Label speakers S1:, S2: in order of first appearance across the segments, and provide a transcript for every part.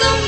S1: là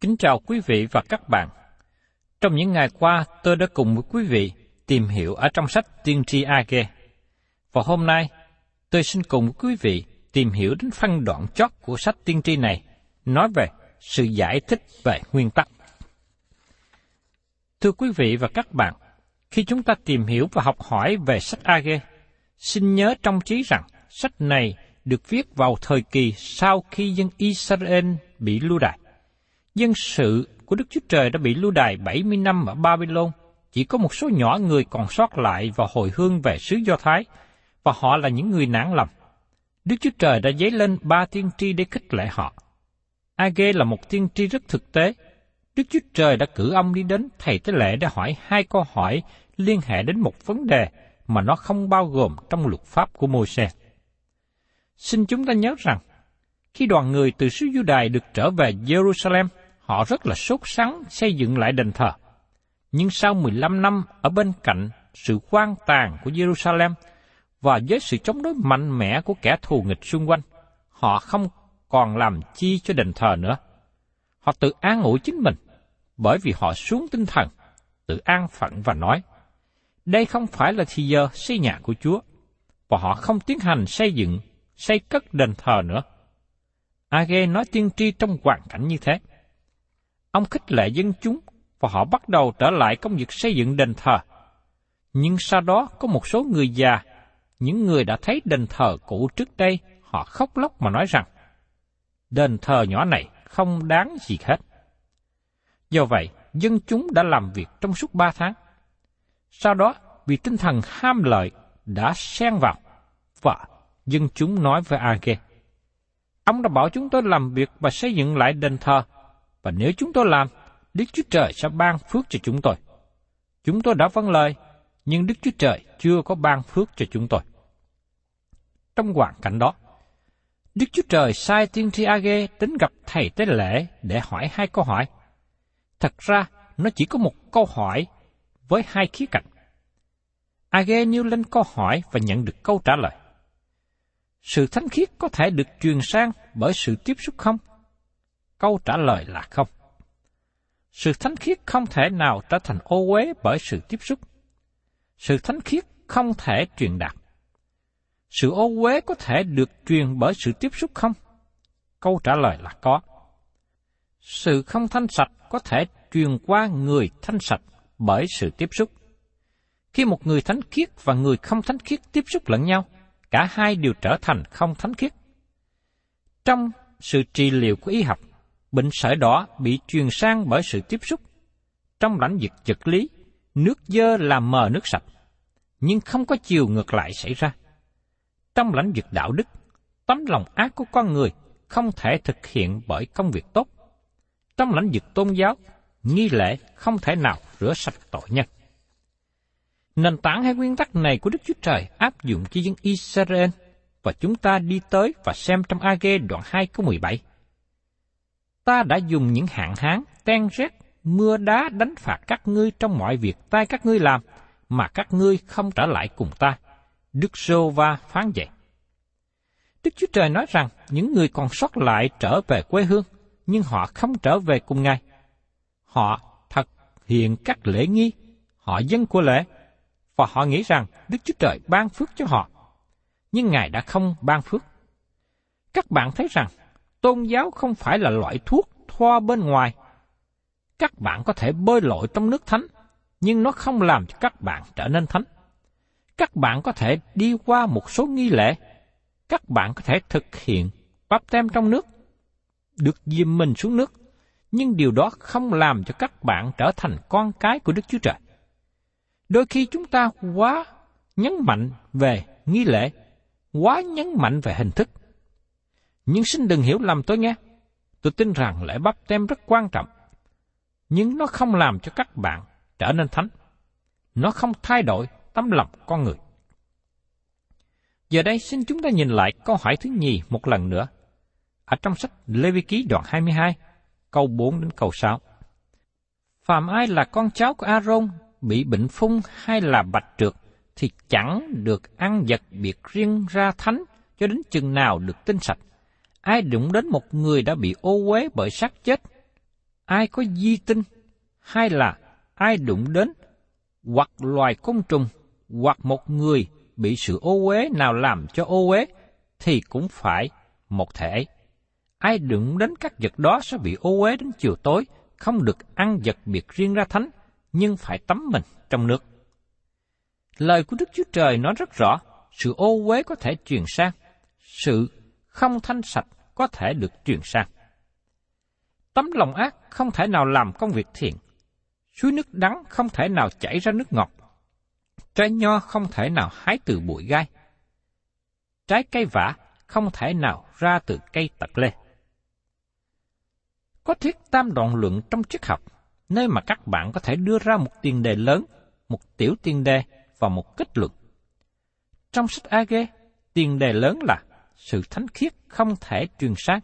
S2: Kính chào quý vị và các bạn. Trong những ngày qua, tôi đã cùng với quý vị tìm hiểu ở trong sách Tiên tri Age. Và hôm nay, tôi xin cùng với quý vị tìm hiểu đến phân đoạn chót của sách tiên tri này, nói về sự giải thích về nguyên tắc. Thưa quý vị và các bạn, khi chúng ta tìm hiểu và học hỏi về sách Age, xin nhớ trong trí rằng sách này được viết vào thời kỳ sau khi dân Israel bị lưu đày. Dân sự của Đức Chúa Trời đã bị lưu đày 70 năm ở Babylon, chỉ có một số nhỏ người còn sót lại và hồi hương về xứ Do Thái, và họ là những người nản lòng. Đức Chúa Trời đã dấy lên ba tiên tri để khích lệ họ. Age là một tiên tri rất thực tế. Đức Chúa Trời đã cử ông đi đến thầy tế lễ để hỏi hai câu hỏi liên hệ đến một vấn đề mà nó không bao gồm trong luật pháp của Môi-se. Xin chúng ta nhớ rằng, khi đoàn người từ xứ Juda được trở về Jerusalem, họ rất là sốt sắng xây dựng lại đền thờ. Nhưng sau 15 năm ở bên cạnh sự quan tàn của Jerusalem và với sự chống đối mạnh mẽ của kẻ thù nghịch xung quanh, họ không còn làm chi cho đền thờ nữa. Họ tự an ủi chính mình, bởi vì họ xuống tinh thần, tự an phận và nói, đây không phải là thì giờ xây nhà của Chúa, và họ không tiến hành xây dựng, xây cất đền thờ nữa. Age nói tiên tri trong hoàn cảnh như thế. Ông khích lệ dân chúng và họ bắt đầu trở lại công việc xây dựng đền thờ. Nhưng sau đó có một số người già, những người đã thấy đền thờ cũ trước đây, họ khóc lóc mà nói rằng, đền thờ nhỏ này không đáng gì hết. Do vậy, dân chúng đã làm việc trong suốt ba tháng. Sau đó, vì tinh thần ham lợi đã xen vào, và dân chúng nói với Age, Ông đã bảo chúng tôi làm việc và xây dựng lại đền thờ, và nếu chúng tôi làm, Đức Chúa Trời sẽ ban phước cho chúng tôi. Chúng tôi đã vâng lời, nhưng Đức Chúa Trời chưa có ban phước cho chúng tôi. Trong hoàn cảnh đó, Đức Chúa Trời sai tiên tri Age đến gặp thầy tế lễ để hỏi hai câu hỏi. Thật ra, nó chỉ có một câu hỏi với hai khía cạnh. Age nêu lên câu hỏi và nhận được câu trả lời. Sự thánh khiết có thể được truyền sang bởi sự tiếp xúc không? Câu trả lời là không. Sự thánh khiết không thể nào trở thành ô uế bởi sự tiếp xúc. Sự thánh khiết không thể truyền đạt. Sự ô uế có thể được truyền bởi sự tiếp xúc không? Câu trả lời là có. Sự không thanh sạch có thể truyền qua người thanh sạch bởi sự tiếp xúc. Khi một người thánh khiết và người không thánh khiết tiếp xúc lẫn nhau, cả hai đều trở thành không thánh khiết. Trong sự trị liệu của y học, bệnh sởi đỏ bị truyền sang bởi sự tiếp xúc. Trong lãnh vực vật lý, nước dơ làm mờ nước sạch, nhưng không có chiều ngược lại xảy ra. Trong lãnh vực đạo đức, tấm lòng ác của con người không thể thực hiện bởi công việc tốt. Trong lãnh vực tôn giáo, nghi lễ không thể nào rửa sạch tội nhân. Nền tảng hay nguyên tắc này của Đức Chúa Trời áp dụng cho dân Israel và chúng ta đi tới và xem trong AG đoạn 2 câu 17. Ta đã dùng những hạn hán, ten rét, mưa đá đánh phạt các ngươi trong mọi việc tay các ngươi làm, mà các ngươi không trở lại cùng ta. Đức Sô Va phán vậy. Đức Chúa Trời nói rằng những người còn sót lại trở về quê hương, nhưng họ không trở về cùng Ngài. Họ thật hiện các lễ nghi, họ dân của lễ, và họ nghĩ rằng Đức Chúa Trời ban phước cho họ. Nhưng Ngài đã không ban phước. Các bạn thấy rằng tôn giáo không phải là loại thuốc thoa bên ngoài. Các bạn có thể bơi lội trong nước thánh, nhưng nó không làm cho các bạn trở nên thánh. Các bạn có thể đi qua một số nghi lễ, các bạn có thể thực hiện bắp tem trong nước, được dìm mình xuống nước, nhưng điều đó không làm cho các bạn trở thành con cái của Đức Chúa Trời. Đôi khi chúng ta quá nhấn mạnh về nghi lễ, quá nhấn mạnh về hình thức. Nhưng xin đừng hiểu lầm tôi nghe. Tôi tin rằng lễ bắp tem rất quan trọng. Nhưng nó không làm cho các bạn trở nên thánh. Nó không thay đổi tấm lòng con người. Giờ đây xin chúng ta nhìn lại câu hỏi thứ nhì một lần nữa. Ở trong sách Lê Vi Ký đoạn 22, câu 4 đến câu 6. Phạm ai là con cháu của Aaron bị bệnh phung hay là bạch trượt thì chẳng được ăn vật biệt riêng ra thánh cho đến chừng nào được tinh sạch. Ai đụng đến một người đã bị ô uế bởi xác chết, ai có di tinh, hay là ai đụng đến hoặc loài côn trùng, hoặc một người bị sự ô uế nào làm cho ô uế, thì cũng phải một thể. Ai đụng đến các vật đó sẽ bị ô uế đến chiều tối, không được ăn vật biệt riêng ra thánh, nhưng phải tắm mình trong nước. Lời của Đức Chúa Trời nói rất rõ, sự ô uế có thể truyền sang, sự không thanh sạch có thể được truyền sang. Tấm lòng ác không thể nào làm công việc thiện, suối nước đắng không thể nào chảy ra nước ngọt, trái nho không thể nào hái từ bụi gai, trái cây vả không thể nào ra từ cây tật lê. Có thuyết tam đoạn luận trong triết học nơi mà các bạn có thể đưa ra một tiền đề lớn, một tiểu tiền đề và một kết luận. Trong sách AG, tiền đề lớn là sự thánh khiết không thể truyền sang.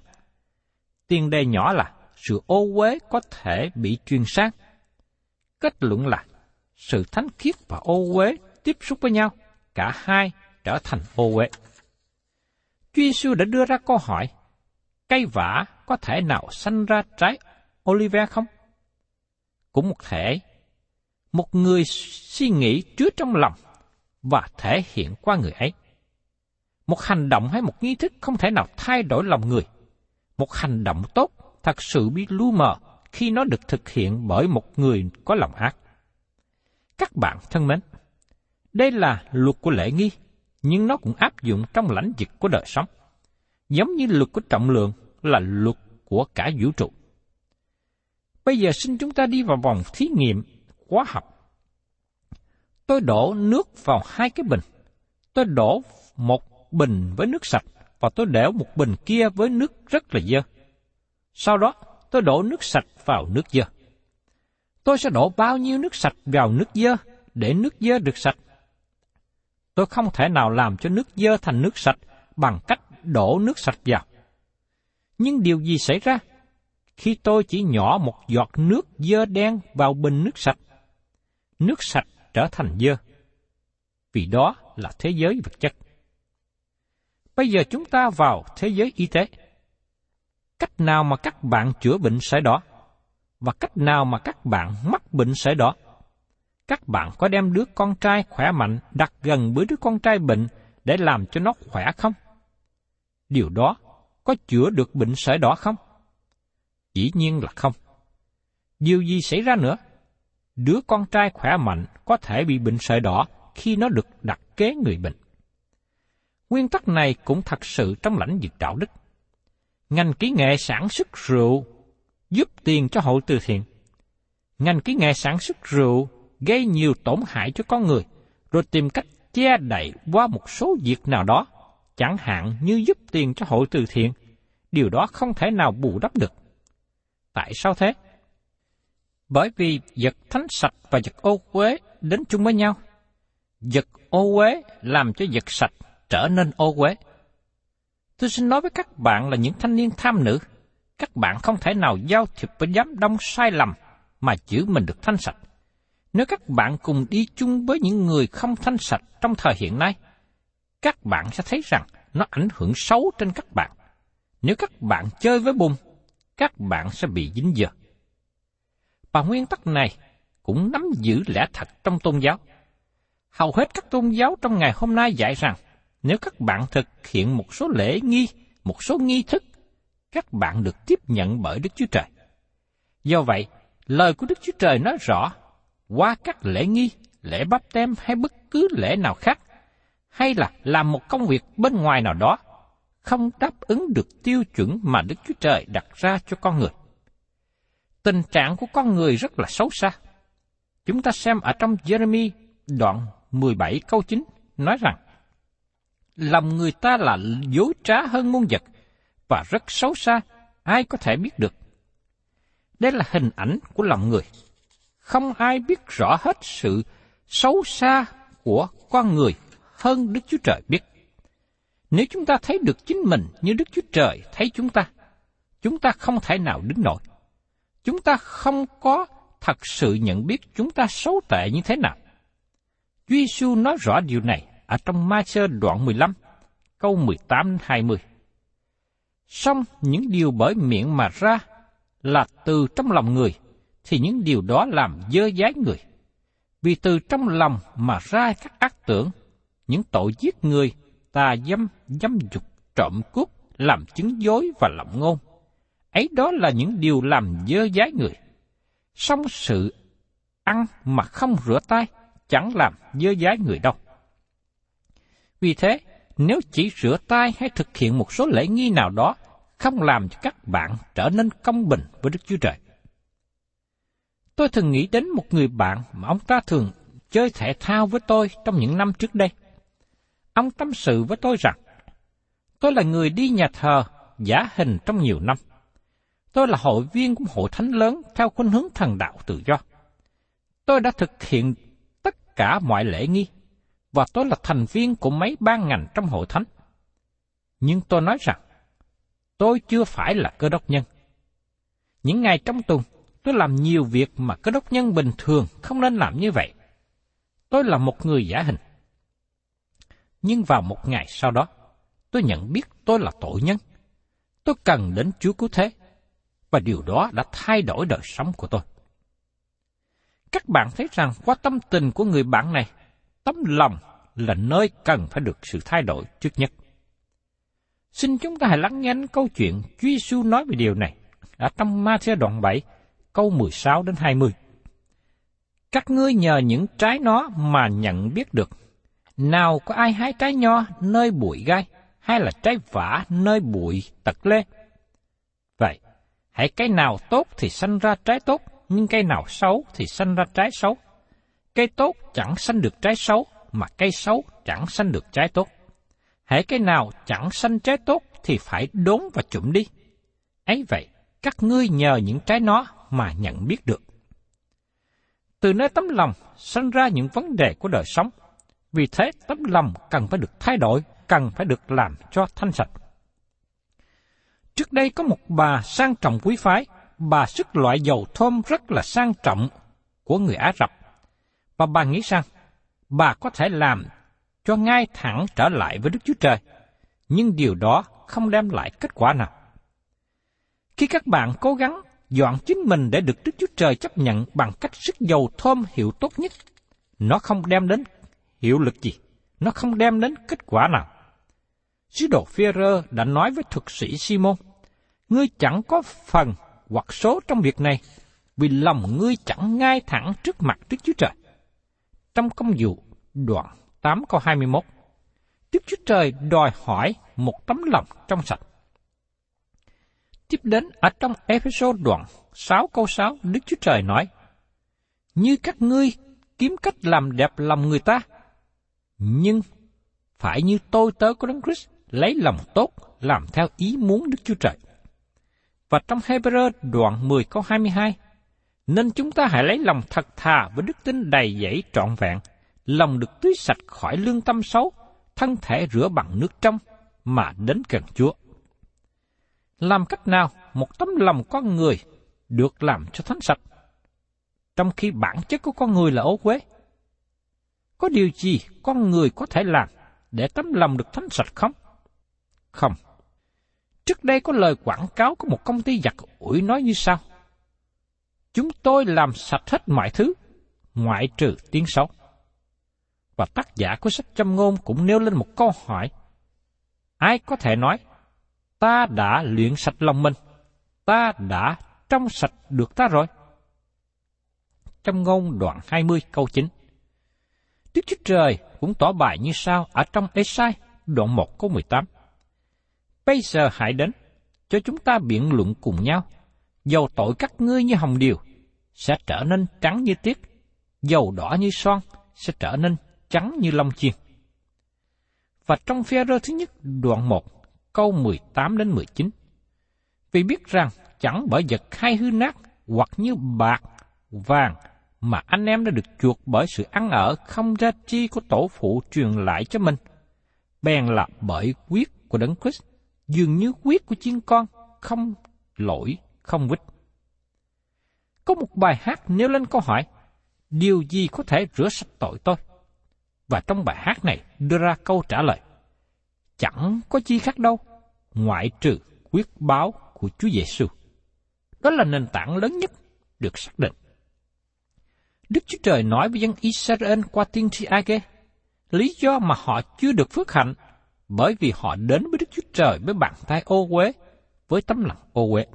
S2: Tiền đề nhỏ là sự ô uế có thể bị truyền sang. Kết luận là sự thánh khiết và ô uế tiếp xúc với nhau, cả hai trở thành ô uế. Chúa Giêsu đã đưa ra câu hỏi, cây vả có thể nào sanh ra trái olive không? cũng một thể. Một người suy nghĩ chứa trong lòng và thể hiện qua người ấy. Một hành động hay một nghi thức không thể nào thay đổi lòng người. Một hành động tốt thật sự bị lu mờ khi nó được thực hiện bởi một người có lòng ác. Các bạn thân mến, đây là luật của lễ nghi, nhưng nó cũng áp dụng trong lãnh vực của đời sống. Giống như luật của trọng lượng là luật của cả vũ trụ. Bây giờ xin chúng ta đi vào vòng thí nghiệm hóa học. Tôi đổ nước vào hai cái bình. Tôi đổ một bình với nước sạch và tôi để một bình kia với nước rất là dơ. Sau đó, tôi đổ nước sạch vào nước dơ. Tôi sẽ đổ bao nhiêu nước sạch vào nước dơ để nước dơ được sạch? Tôi không thể nào làm cho nước dơ thành nước sạch bằng cách đổ nước sạch vào. Nhưng điều gì xảy ra khi tôi chỉ nhỏ một giọt nước dơ đen vào bình nước sạch. Nước sạch trở thành dơ. Vì đó là thế giới vật chất. Bây giờ chúng ta vào thế giới y tế. Cách nào mà các bạn chữa bệnh sởi đỏ? Và cách nào mà các bạn mắc bệnh sởi đỏ? Các bạn có đem đứa con trai khỏe mạnh đặt gần với đứa con trai bệnh để làm cho nó khỏe không? Điều đó có chữa được bệnh sởi đỏ không? Dĩ nhiên là không. Điều gì xảy ra nữa? Đứa con trai khỏe mạnh có thể bị bệnh sởi đỏ khi nó được đặt kế người bệnh. Nguyên tắc này cũng thật sự trong lãnh vực đạo đức. Ngành kỹ nghệ sản xuất rượu giúp tiền cho hội từ thiện. Ngành kỹ nghệ sản xuất rượu gây nhiều tổn hại cho con người, rồi tìm cách che đậy qua một số việc nào đó, chẳng hạn như giúp tiền cho hội từ thiện. Điều đó không thể nào bù đắp được. Tại sao thế? Bởi vì vật thánh sạch và vật ô uế đến chung với nhau. Vật ô uế làm cho vật sạch trở nên ô uế. Tôi xin nói với các bạn là những thanh niên tham nữ, các bạn không thể nào giao thiệp với đám đông sai lầm mà giữ mình được thanh sạch. Nếu các bạn cùng đi chung với những người không thanh sạch trong thời hiện nay, các bạn sẽ thấy rằng nó ảnh hưởng xấu trên các bạn. Nếu các bạn chơi với bùn, các bạn sẽ bị dính dơ. Và nguyên tắc này cũng nắm giữ lẽ thật trong tôn giáo. Hầu hết các tôn giáo trong ngày hôm nay dạy rằng nếu các bạn thực hiện một số lễ nghi, một số nghi thức, các bạn được tiếp nhận bởi Đức Chúa Trời. Do vậy, lời của Đức Chúa Trời nói rõ, qua các lễ nghi, lễ bắp tem hay bất cứ lễ nào khác, hay là làm một công việc bên ngoài nào đó, không đáp ứng được tiêu chuẩn mà Đức Chúa Trời đặt ra cho con người. Tình trạng của con người rất là xấu xa. Chúng ta xem ở trong Jeremy đoạn 17 câu 9 nói rằng lòng người ta là dối trá hơn muôn vật và rất xấu xa, ai có thể biết được. Đây là hình ảnh của lòng người. Không ai biết rõ hết sự xấu xa của con người hơn Đức Chúa Trời biết. Nếu chúng ta thấy được chính mình như Đức Chúa Trời thấy chúng ta, chúng ta không thể nào đứng nổi. Chúng ta không có thật sự nhận biết chúng ta xấu tệ như thế nào. Chúa Giêsu nói rõ điều này ở trong Ma-sơ đoạn 15, câu 18-20. Xong những điều bởi miệng mà ra là từ trong lòng người, thì những điều đó làm dơ dái người. Vì từ trong lòng mà ra các ác tưởng, những tội giết người, tà dâm, dâm dục, trộm cướp, làm chứng dối và lộng ngôn. Ấy đó là những điều làm dơ dái người. Xong sự ăn mà không rửa tay chẳng làm dơ dái người đâu. Vì thế, nếu chỉ rửa tay hay thực hiện một số lễ nghi nào đó, không làm cho các bạn trở nên công bình với Đức Chúa Trời. Tôi thường nghĩ đến một người bạn mà ông ta thường chơi thể thao với tôi trong những năm trước đây. Ông tâm sự với tôi rằng, tôi là người đi nhà thờ giả hình trong nhiều năm. Tôi là hội viên của hội thánh lớn theo khuynh hướng thần đạo tự do. Tôi đã thực hiện tất cả mọi lễ nghi, và tôi là thành viên của mấy ban ngành trong hội thánh. Nhưng tôi nói rằng, tôi chưa phải là cơ đốc nhân. Những ngày trong tuần, tôi làm nhiều việc mà cơ đốc nhân bình thường không nên làm như vậy. Tôi là một người giả hình. Nhưng vào một ngày sau đó, tôi nhận biết tôi là tội nhân. Tôi cần đến Chúa Cứu Thế, và điều đó đã thay đổi đời sống của tôi. Các bạn thấy rằng qua tâm tình của người bạn này, tấm lòng là nơi cần phải được sự thay đổi trước nhất. Xin chúng ta hãy lắng nghe câu chuyện Chúa Giêsu nói về điều này ở trong Ma-thi đoạn 7, câu 16 đến 20. Các ngươi nhờ những trái nó mà nhận biết được. Nào có ai hái trái nho nơi bụi gai, hay là trái vả nơi bụi tật lê? Vậy, hãy cái nào tốt thì sanh ra trái tốt, nhưng cây nào xấu thì sanh ra trái xấu. Cây tốt chẳng sanh được trái xấu, mà cây xấu chẳng sanh được trái tốt. Hãy cây nào chẳng sanh trái tốt thì phải đốn và chụm đi. ấy vậy, các ngươi nhờ những trái nó mà nhận biết được. Từ nơi tấm lòng sanh ra những vấn đề của đời sống. Vì thế tấm lòng cần phải được thay đổi, cần phải được làm cho thanh sạch. Trước đây có một bà sang trọng quý phái, bà sức loại dầu thơm rất là sang trọng của người Ả Rập. Và bà nghĩ rằng, bà có thể làm cho ngay thẳng trở lại với Đức Chúa Trời, nhưng điều đó không đem lại kết quả nào. Khi các bạn cố gắng dọn chính mình để được Đức Chúa Trời chấp nhận bằng cách sức dầu thơm hiệu tốt nhất, nó không đem đến hiệu lực gì, nó không đem đến kết quả nào. Sứ đồ Führer đã nói với thuật sĩ Simon, ngươi chẳng có phần hoặc số trong việc này, vì lòng ngươi chẳng ngay thẳng trước mặt Đức Chúa Trời. Trong công vụ đoạn 8 câu 21, Đức Chúa Trời đòi hỏi một tấm lòng trong sạch. Tiếp đến ở trong Ephesos đoạn 6 câu 6, Đức Chúa Trời nói, Như các ngươi kiếm cách làm đẹp lòng người ta, nhưng phải như tôi tớ của Đấng Christ lấy lòng tốt làm theo ý muốn Đức Chúa Trời. Và trong Hebrew đoạn 10 câu 22, nên chúng ta hãy lấy lòng thật thà với đức tin đầy dẫy trọn vẹn, lòng được tưới sạch khỏi lương tâm xấu, thân thể rửa bằng nước trong, mà đến gần Chúa. Làm cách nào một tấm lòng con người được làm cho thánh sạch? Trong khi bản chất của con người là ố quế. Có điều gì con người có thể làm để tấm lòng được thánh sạch không? Không. Trước đây có lời quảng cáo của một công ty giặt ủi nói như sau. Chúng tôi làm sạch hết mọi thứ, ngoại trừ tiếng xấu. Và tác giả của sách châm ngôn cũng nêu lên một câu hỏi. Ai có thể nói, ta đã luyện sạch lòng mình, ta đã trong sạch được ta rồi? Châm ngôn đoạn 20 câu 9 Đức Chúa Trời cũng tỏ bài như sau ở trong Esai đoạn 1 câu 18. Bây giờ hãy đến, cho chúng ta biện luận cùng nhau. Dầu tội các ngươi như hồng điều, sẽ trở nên trắng như tiết. Dầu đỏ như son, sẽ trở nên trắng như lông chiên. Và trong phe rơ thứ nhất đoạn 1, câu 18 đến 19. Vì biết rằng chẳng bởi vật hay hư nát hoặc như bạc, vàng mà anh em đã được chuộc bởi sự ăn ở không ra chi của tổ phụ truyền lại cho mình. Bèn là bởi quyết của Đấng Christ dường như quyết của chiên con, không lỗi, không quýt. Có một bài hát nêu lên câu hỏi, điều gì có thể rửa sạch tội tôi? Và trong bài hát này đưa ra câu trả lời, chẳng có chi khác đâu, ngoại trừ quyết báo của Chúa Giêsu. Đó là nền tảng lớn nhất được xác định. Đức Chúa Trời nói với dân Israel qua tiên tri Age, lý do mà họ chưa được phước hạnh bởi vì họ đến với Đức Chúa Trời với bàn tay ô uế, với tấm lòng ô uế.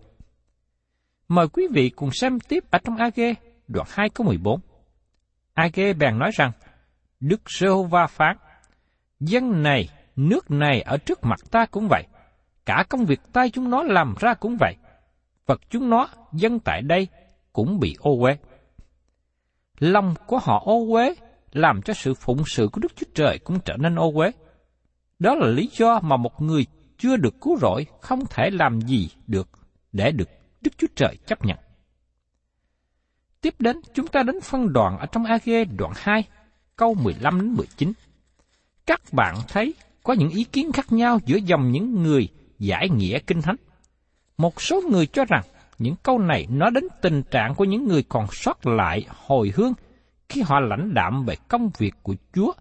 S2: Mời quý vị cùng xem tiếp ở trong AG đoạn 2 câu 14. AG bèn nói rằng, Đức Giê-hô-va phán, dân này, nước này ở trước mặt ta cũng vậy, cả công việc tay chúng nó làm ra cũng vậy, vật chúng nó, dân tại đây, cũng bị ô uế. Lòng của họ ô uế, làm cho sự phụng sự của Đức Chúa Trời cũng trở nên ô uế. Đó là lý do mà một người chưa được cứu rỗi không thể làm gì được để được Đức Chúa Trời chấp nhận. Tiếp đến, chúng ta đến phân đoạn ở trong AG đoạn 2, câu 15 đến 19. Các bạn thấy có những ý kiến khác nhau giữa dòng những người giải nghĩa kinh thánh. Một số người cho rằng những câu này nói đến tình trạng của những người còn sót lại hồi hương khi họ lãnh đạm về công việc của Chúa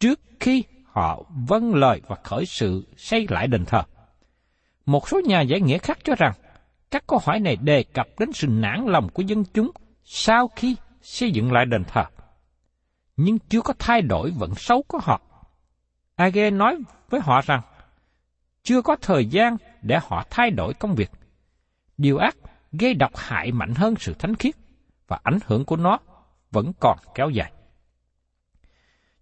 S2: trước khi họ vâng lời và khởi sự xây lại đền thờ. Một số nhà giải nghĩa khác cho rằng, các câu hỏi này đề cập đến sự nản lòng của dân chúng sau khi xây dựng lại đền thờ. Nhưng chưa có thay đổi vận xấu của họ. Age nói với họ rằng, chưa có thời gian để họ thay đổi công việc. Điều ác gây độc hại mạnh hơn sự thánh khiết, và ảnh hưởng của nó vẫn còn kéo dài.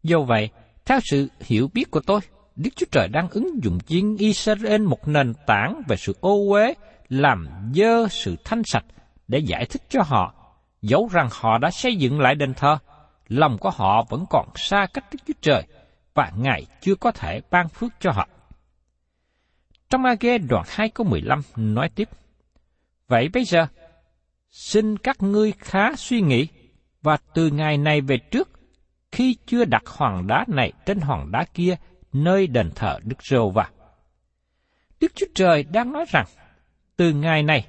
S2: Do vậy, theo sự hiểu biết của tôi, Đức Chúa Trời đang ứng dụng chiên Israel một nền tảng về sự ô uế, làm dơ sự thanh sạch để giải thích cho họ, dẫu rằng họ đã xây dựng lại đền thờ, lòng của họ vẫn còn xa cách Đức Chúa Trời và Ngài chưa có thể ban phước cho họ. Trong A-ghe đoạn 2 câu 15 nói tiếp, Vậy bây giờ, xin các ngươi khá suy nghĩ, và từ ngày này về trước, khi chưa đặt hòn đá này trên hòn đá kia nơi đền thờ Đức Rô và Đức Chúa Trời đang nói rằng, từ ngày này,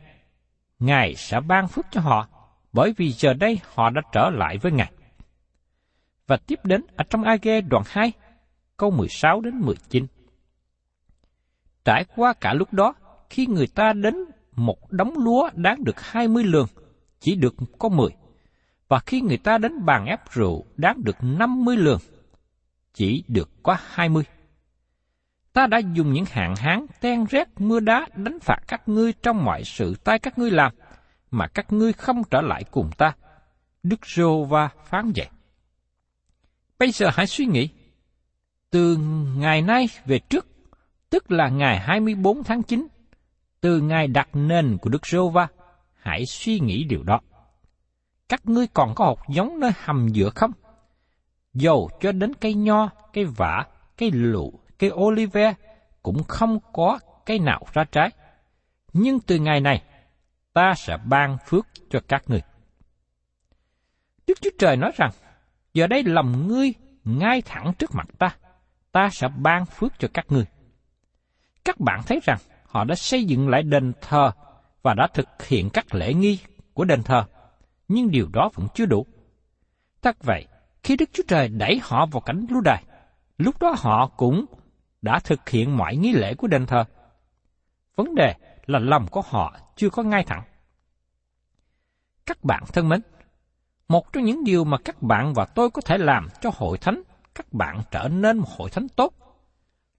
S2: Ngài sẽ ban phước cho họ, bởi vì giờ đây họ đã trở lại với Ngài. Và tiếp đến ở trong Age đoạn 2, câu 16 đến 19. Trải qua cả lúc đó, khi người ta đến một đống lúa đáng được 20 lương, chỉ được có 10 và khi người ta đến bàn ép rượu đáng được 50 lương, chỉ được có 20. Ta đã dùng những hạn hán, ten rét, mưa đá đánh phạt các ngươi trong mọi sự tay các ngươi làm, mà các ngươi không trở lại cùng ta. Đức Rô Va phán vậy. Bây giờ hãy suy nghĩ, từ ngày nay về trước, tức là ngày 24 tháng 9, từ ngày đặt nền của Đức Rô Va, hãy suy nghĩ điều đó. Các ngươi còn có hột giống nơi hầm giữa không? Dầu cho đến cây nho, cây vả, cây lụ, cây olive cũng không có cây nào ra trái. Nhưng từ ngày này, ta sẽ ban phước cho các ngươi. Đức Chúa Trời nói rằng, giờ đây lòng ngươi ngay thẳng trước mặt ta, ta sẽ ban phước cho các ngươi. Các bạn thấy rằng họ đã xây dựng lại đền thờ và đã thực hiện các lễ nghi của đền thờ, nhưng điều đó vẫn chưa đủ. Thật vậy, khi Đức Chúa Trời đẩy họ vào cảnh lưu đài, lúc đó họ cũng đã thực hiện mọi nghi lễ của đền thờ. Vấn đề là lòng của họ chưa có ngay thẳng. Các bạn thân mến, một trong những điều mà các bạn và tôi có thể làm cho hội thánh các bạn trở nên một hội thánh tốt,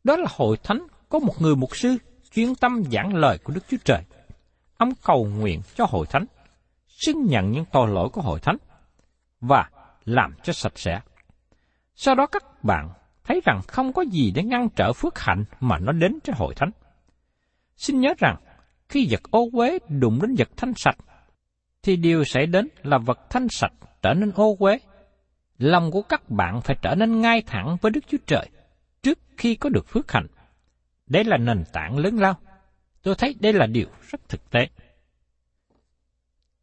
S2: đó là hội thánh có một người mục sư chuyên tâm giảng lời của Đức Chúa Trời. Ông cầu nguyện cho hội thánh, xưng nhận những tội lỗi của hội thánh và làm cho sạch sẽ. Sau đó các bạn thấy rằng không có gì để ngăn trở phước hạnh mà nó đến cho hội thánh. Xin nhớ rằng, khi vật ô uế đụng đến vật thanh sạch, thì điều xảy đến là vật thanh sạch trở nên ô uế. Lòng của các bạn phải trở nên ngay thẳng với Đức Chúa Trời trước khi có được phước hạnh. Đây là nền tảng lớn lao. Tôi thấy đây là điều rất thực tế.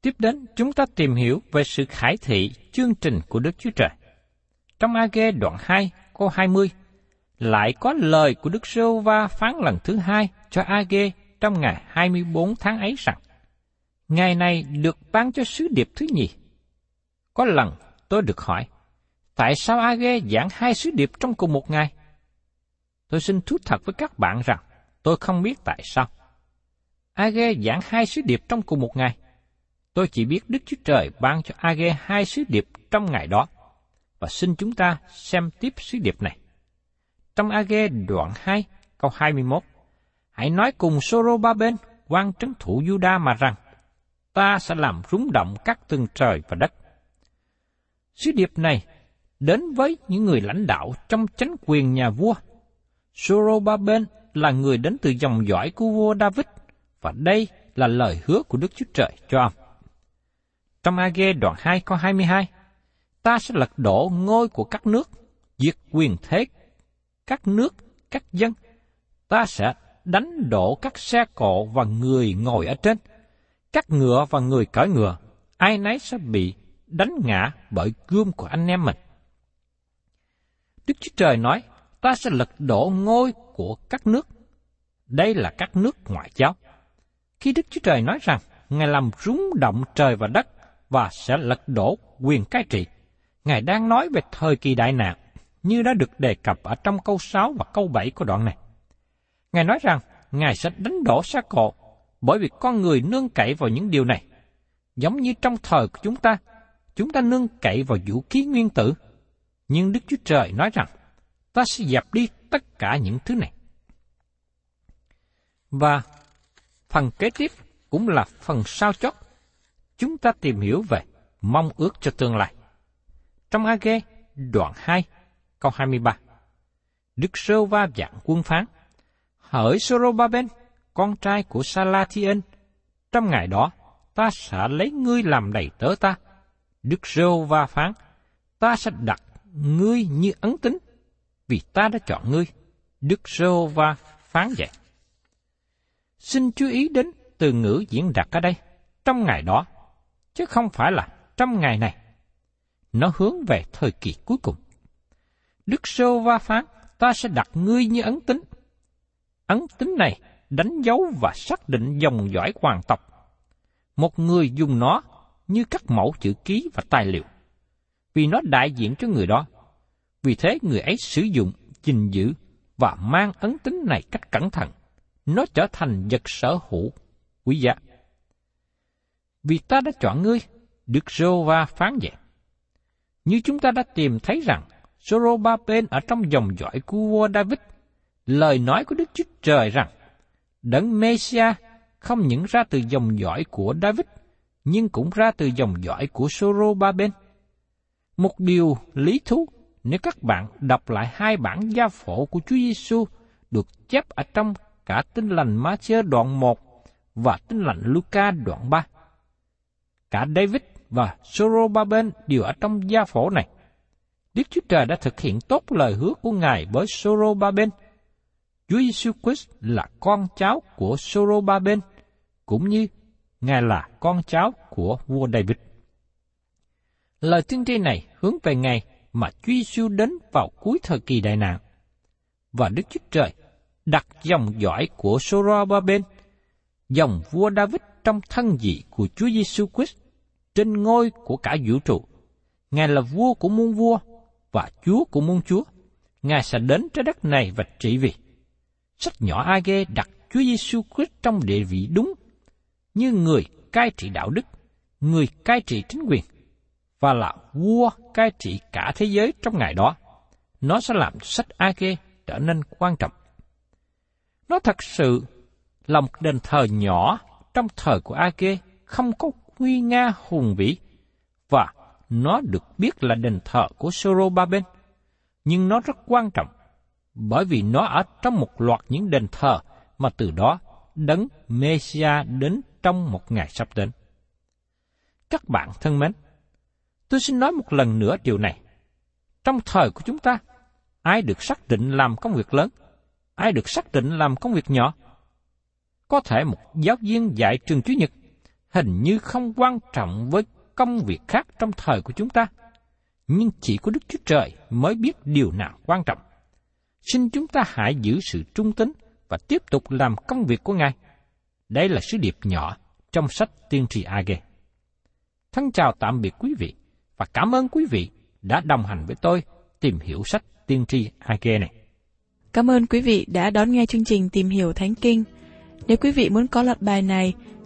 S2: Tiếp đến, chúng ta tìm hiểu về sự khải thị chương trình của Đức Chúa Trời. Trong A-gê đoạn 2, câu 20, lại có lời của Đức Sô Va phán lần thứ hai cho Age trong ngày 24 tháng ấy rằng, Ngày này được ban cho sứ điệp thứ nhì. Có lần tôi được hỏi, tại sao Age giảng hai sứ điệp trong cùng một ngày? Tôi xin thú thật với các bạn rằng, tôi không biết tại sao. Age giảng hai sứ điệp trong cùng một ngày. Tôi chỉ biết Đức Chúa Trời ban cho Age hai sứ điệp trong ngày đó. Và xin chúng ta xem tiếp sứ điệp này. Trong AG đoạn 2, câu 21, Hãy nói cùng Soro ba bên, quan trấn thủ Juda mà rằng, ta sẽ làm rúng động các tầng trời và đất. Sứ điệp này đến với những người lãnh đạo trong chánh quyền nhà vua. Sorobaben là người đến từ dòng dõi của vua David, và đây là lời hứa của Đức Chúa Trời cho ông. Trong AG đoạn 2 câu 22, ta sẽ lật đổ ngôi của các nước, diệt quyền thế các nước, các dân. Ta sẽ đánh đổ các xe cộ và người ngồi ở trên, các ngựa và người cởi ngựa. Ai nấy sẽ bị đánh ngã bởi gươm của anh em mình. Đức Chúa Trời nói, ta sẽ lật đổ ngôi của các nước. Đây là các nước ngoại giáo. Khi Đức Chúa Trời nói rằng, Ngài làm rúng động trời và đất và sẽ lật đổ quyền cai trị, Ngài đang nói về thời kỳ đại nạn, như đã được đề cập ở trong câu 6 và câu 7 của đoạn này. Ngài nói rằng, Ngài sẽ đánh đổ xa cộ, bởi vì con người nương cậy vào những điều này. Giống như trong thời của chúng ta, chúng ta nương cậy vào vũ khí nguyên tử. Nhưng Đức Chúa Trời nói rằng, ta sẽ dẹp đi tất cả những thứ này. Và phần kế tiếp cũng là phần sao chót. Chúng ta tìm hiểu về mong ước cho tương lai. Trong A-ghe, đoạn 2, câu 23. Đức Sơ Va dạng quân phán, hỡi Sorobaben, con trai của Salathiel, trong ngày đó, ta sẽ lấy ngươi làm đầy tớ ta. Đức Sơ Va phán, ta sẽ đặt ngươi như ấn tính, vì ta đã chọn ngươi. Đức Sơ Va phán vậy. Xin chú ý đến từ ngữ diễn đạt ở đây, trong ngày đó, chứ không phải là trong ngày này. Nó hướng về thời kỳ cuối cùng. Đức Sô Va phán, ta sẽ đặt ngươi như ấn tính. Ấn tính này đánh dấu và xác định dòng dõi hoàng tộc. Một người dùng nó như các mẫu chữ ký và tài liệu, vì nó đại diện cho người đó. Vì thế người ấy sử dụng, gìn giữ và mang ấn tính này cách cẩn thận. Nó trở thành vật sở hữu quý giá. Vì ta đã chọn ngươi, Đức Rô Va phán vậy. Như chúng ta đã tìm thấy rằng, Sorobaben ở trong dòng dõi của vua David, lời nói của Đức Chúa Trời rằng, Đấng Messiah không những ra từ dòng dõi của David, nhưng cũng ra từ dòng dõi của Soro. Một điều lý thú nếu các bạn đọc lại hai bản gia phổ của Chúa Giêsu được chép ở trong cả Tin lành Matthew đoạn 1 và Tin lành Luca đoạn 3. Cả David và Sorobaben đều ở trong gia phổ này. Đức Chúa Trời đã thực hiện tốt lời hứa của Ngài với Sorobaben. Chúa Giêsu Christ là con cháu của Sorobaben, cũng như Ngài là con cháu của vua David. Lời tiên tri này hướng về Ngài mà Chúa Giêsu đến vào cuối thời kỳ đại nạn. Và Đức Chúa Trời đặt dòng dõi của Sorobaben, dòng vua David trong thân vị của Chúa Giêsu Christ trên ngôi của cả vũ trụ. Ngài là vua của muôn vua và chúa của muôn chúa. Ngài sẽ đến trái đất này và trị vì. Sách nhỏ Age đặt Chúa Giêsu Christ trong địa vị đúng như người cai trị đạo đức, người cai trị chính quyền và là vua cai trị cả thế giới trong ngày đó. Nó sẽ làm sách Age trở nên quan trọng. Nó thật sự là một đền thờ nhỏ trong thời của Age không có nguy nga hùng vĩ và nó được biết là đền thờ của Sorobaben. Nhưng nó rất quan trọng bởi vì nó ở trong một loạt những đền thờ mà từ đó đấng Messiah đến trong một ngày sắp đến. Các bạn thân mến, tôi xin nói một lần nữa điều này. Trong thời của chúng ta, ai được xác định làm công việc lớn, ai được xác định làm công việc nhỏ. Có thể một giáo viên dạy trường Chủ nhật hình như không quan trọng với công việc khác trong thời của chúng ta, nhưng chỉ có Đức Chúa Trời mới biết điều nào quan trọng. Xin chúng ta hãy giữ sự trung tín và tiếp tục làm công việc của Ngài. Đây là sứ điệp nhỏ trong sách Tiên tri Age. Thân chào tạm biệt quý vị và cảm ơn quý vị đã đồng hành với tôi tìm hiểu sách Tiên tri Age này.
S3: Cảm ơn quý vị đã đón nghe chương trình Tìm hiểu Thánh Kinh. Nếu quý vị muốn có loạt bài này,